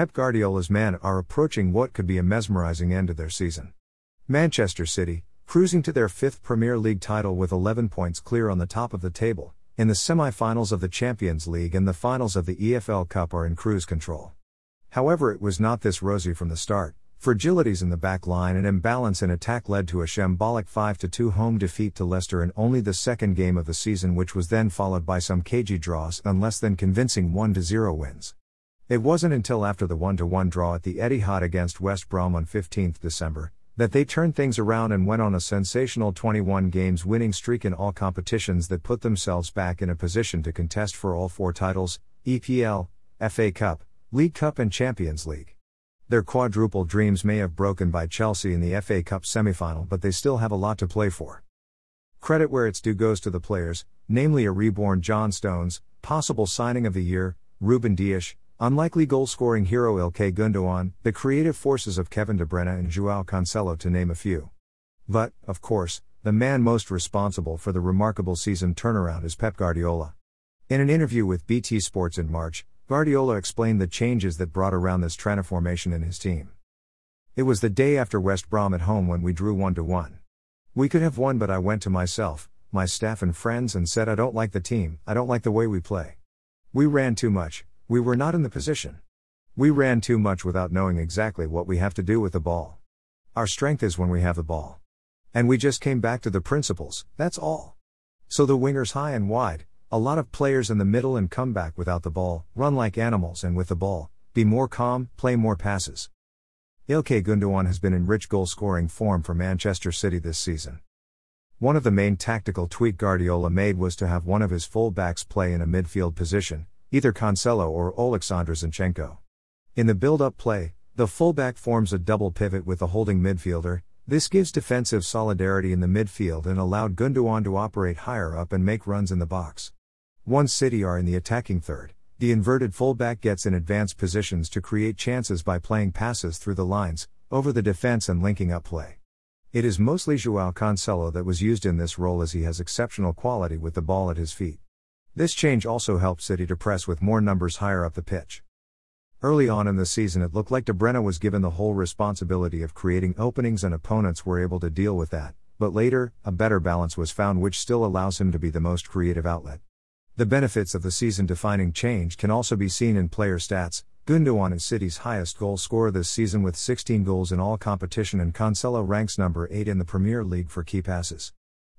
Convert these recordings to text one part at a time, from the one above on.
Pep Guardiola's men are approaching what could be a mesmerizing end to their season. Manchester City, cruising to their fifth Premier League title with 11 points clear on the top of the table, in the semi finals of the Champions League and the finals of the EFL Cup are in cruise control. However, it was not this rosy from the start. Fragilities in the back line and imbalance in attack led to a shambolic 5 2 home defeat to Leicester in only the second game of the season, which was then followed by some cagey draws and less than convincing 1 0 wins. It wasn't until after the 1 1 draw at the Etihad against West Brom on 15 December that they turned things around and went on a sensational 21 games winning streak in all competitions that put themselves back in a position to contest for all four titles EPL, FA Cup, League Cup, and Champions League. Their quadruple dreams may have broken by Chelsea in the FA Cup semi final, but they still have a lot to play for. Credit where it's due goes to the players, namely a reborn John Stones, possible signing of the year, Ruben Dias, Unlikely goal scoring hero Ilkay Gundogan, the creative forces of Kevin De Bruyne and Joao Cancelo to name a few. But, of course, the man most responsible for the remarkable season turnaround is Pep Guardiola. In an interview with BT Sports in March, Guardiola explained the changes that brought around this transformation in his team. It was the day after West Brom at home when we drew 1 to 1. We could have won, but I went to myself, my staff, and friends and said, I don't like the team, I don't like the way we play. We ran too much, we were not in the position. We ran too much without knowing exactly what we have to do with the ball. Our strength is when we have the ball. And we just came back to the principles, that's all. So the wingers high and wide, a lot of players in the middle and come back without the ball, run like animals and with the ball, be more calm, play more passes. Ilkay Gundogan has been in rich goal scoring form for Manchester City this season. One of the main tactical tweak Guardiola made was to have one of his full backs play in a midfield position, either Cancelo or Oleksandr Zinchenko. In the build up play, the fullback forms a double pivot with the holding midfielder. This gives defensive solidarity in the midfield and allowed Gundogan to operate higher up and make runs in the box. Once City are in the attacking third, the inverted fullback gets in advanced positions to create chances by playing passes through the lines, over the defense and linking up play. It is mostly Joao Cancelo that was used in this role as he has exceptional quality with the ball at his feet. This change also helped City to press with more numbers higher up the pitch. Early on in the season, it looked like De was given the whole responsibility of creating openings, and opponents were able to deal with that. But later, a better balance was found, which still allows him to be the most creative outlet. The benefits of the season defining change can also be seen in player stats. Gundogan is City's highest goal scorer this season with 16 goals in all competition, and Cancelo ranks number 8 in the Premier League for key passes.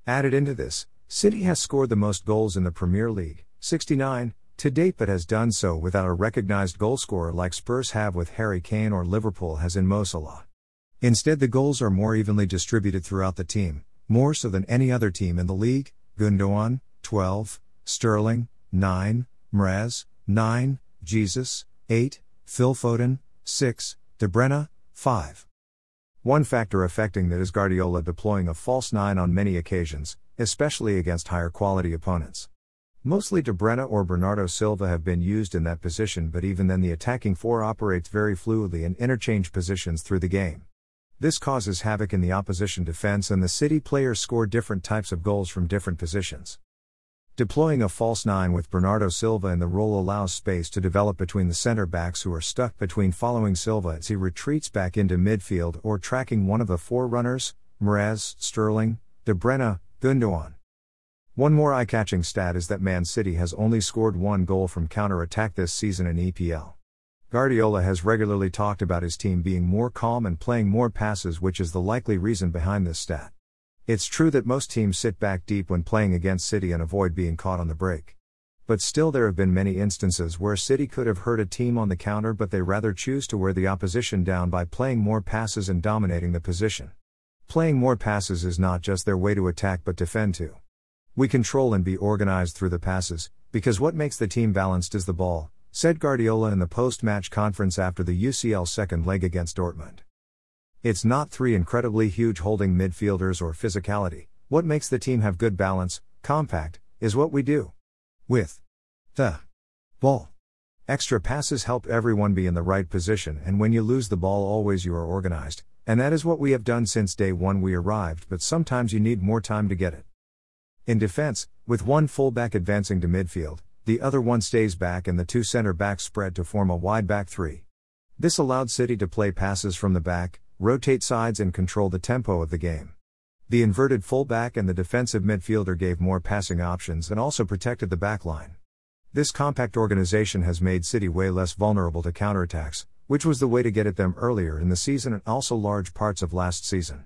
Added into this, City has scored the most goals in the Premier League, 69, to date, but has done so without a recognised goalscorer like Spurs have with Harry Kane or Liverpool has in Mo Salah. Instead, the goals are more evenly distributed throughout the team, more so than any other team in the league. Gundogan, 12, Sterling, 9, Mahrez, 9, Jesus, 8, Phil Foden, 6, De Bruyne, 5. One factor affecting that is Guardiola deploying a false 9 on many occasions, especially against higher quality opponents. Mostly De Bruyne or Bernardo Silva have been used in that position, but even then, the attacking four operates very fluidly and interchange positions through the game. This causes havoc in the opposition defense, and the City players score different types of goals from different positions. Deploying a false nine with Bernardo Silva in the role allows space to develop between the center backs who are stuck between following Silva as he retreats back into midfield or tracking one of the four runners, Mahrez, Sterling, De Bruyne, Gundogan. One more eye catching stat is that Man City has only scored one goal from counter attack this season in EPL. Guardiola has regularly talked about his team being more calm and playing more passes, which is the likely reason behind this stat. It's true that most teams sit back deep when playing against City and avoid being caught on the break. But still, there have been many instances where City could have hurt a team on the counter, but they rather choose to wear the opposition down by playing more passes and dominating the position. Playing more passes is not just their way to attack but defend too. We control and be organized through the passes, because what makes the team balanced is the ball, said Guardiola in the post match conference after the UCL second leg against Dortmund. It's not three incredibly huge holding midfielders or physicality, what makes the team have good balance, compact, is what we do. With the ball. Extra passes help everyone be in the right position, and when you lose the ball, always you are organized, and that is what we have done since day one we arrived, but sometimes you need more time to get it. In defense, with one fullback advancing to midfield, the other one stays back and the two center backs spread to form a wide back three. This allowed City to play passes from the back, rotate sides, and control the tempo of the game. The inverted fullback and the defensive midfielder gave more passing options and also protected the back line. This compact organization has made City way less vulnerable to counterattacks, which was the way to get at them earlier in the season and also large parts of last season.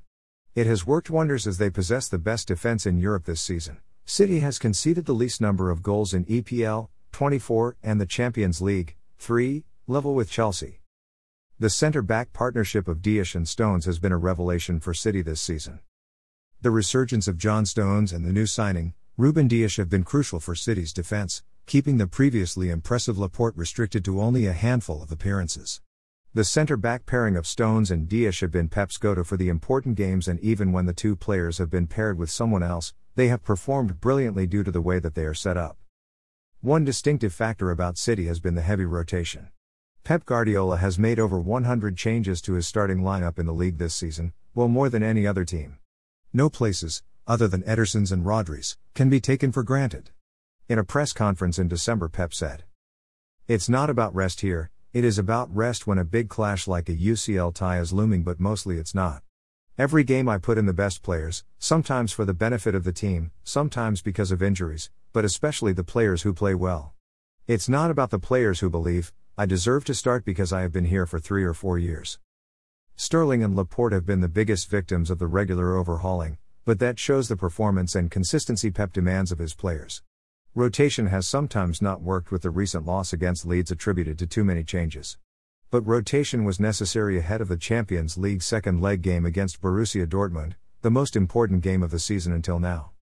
It has worked wonders as they possess the best defense in Europe this season. City has conceded the least number of goals in EPL, 24, and the Champions League, 3, level with Chelsea. The centre back partnership of Dias and Stones has been a revelation for City this season. The resurgence of John Stones and the new signing, Ruben Dias, have been crucial for City's defence, keeping the previously impressive Laporte restricted to only a handful of appearances. The centre back pairing of Stones and Dias have been Pep's go to for the important games, and even when the two players have been paired with someone else, they have performed brilliantly due to the way that they are set up. One distinctive factor about City has been the heavy rotation. Pep Guardiola has made over 100 changes to his starting lineup in the league this season, well more than any other team. No places, other than Ederson's and Rodri's, can be taken for granted. In a press conference in December, Pep said, It's not about rest here, it is about rest when a big clash like a UCL tie is looming, but mostly it's not. Every game I put in the best players, sometimes for the benefit of the team, sometimes because of injuries, but especially the players who play well. It's not about the players who believe, I deserve to start because I have been here for three or four years. Sterling and Laporte have been the biggest victims of the regular overhauling, but that shows the performance and consistency Pep demands of his players. Rotation has sometimes not worked with the recent loss against Leeds attributed to too many changes. But rotation was necessary ahead of the Champions League second leg game against Borussia Dortmund, the most important game of the season until now.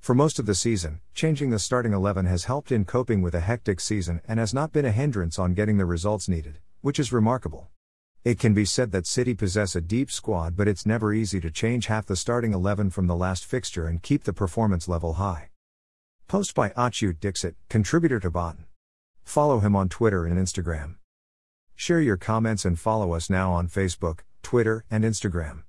For most of the season, changing the starting 11 has helped in coping with a hectic season and has not been a hindrance on getting the results needed, which is remarkable. It can be said that City possess a deep squad, but it's never easy to change half the starting 11 from the last fixture and keep the performance level high. Post by Achut Dixit, contributor to Botan. Follow him on Twitter and Instagram. Share your comments and follow us now on Facebook, Twitter, and Instagram.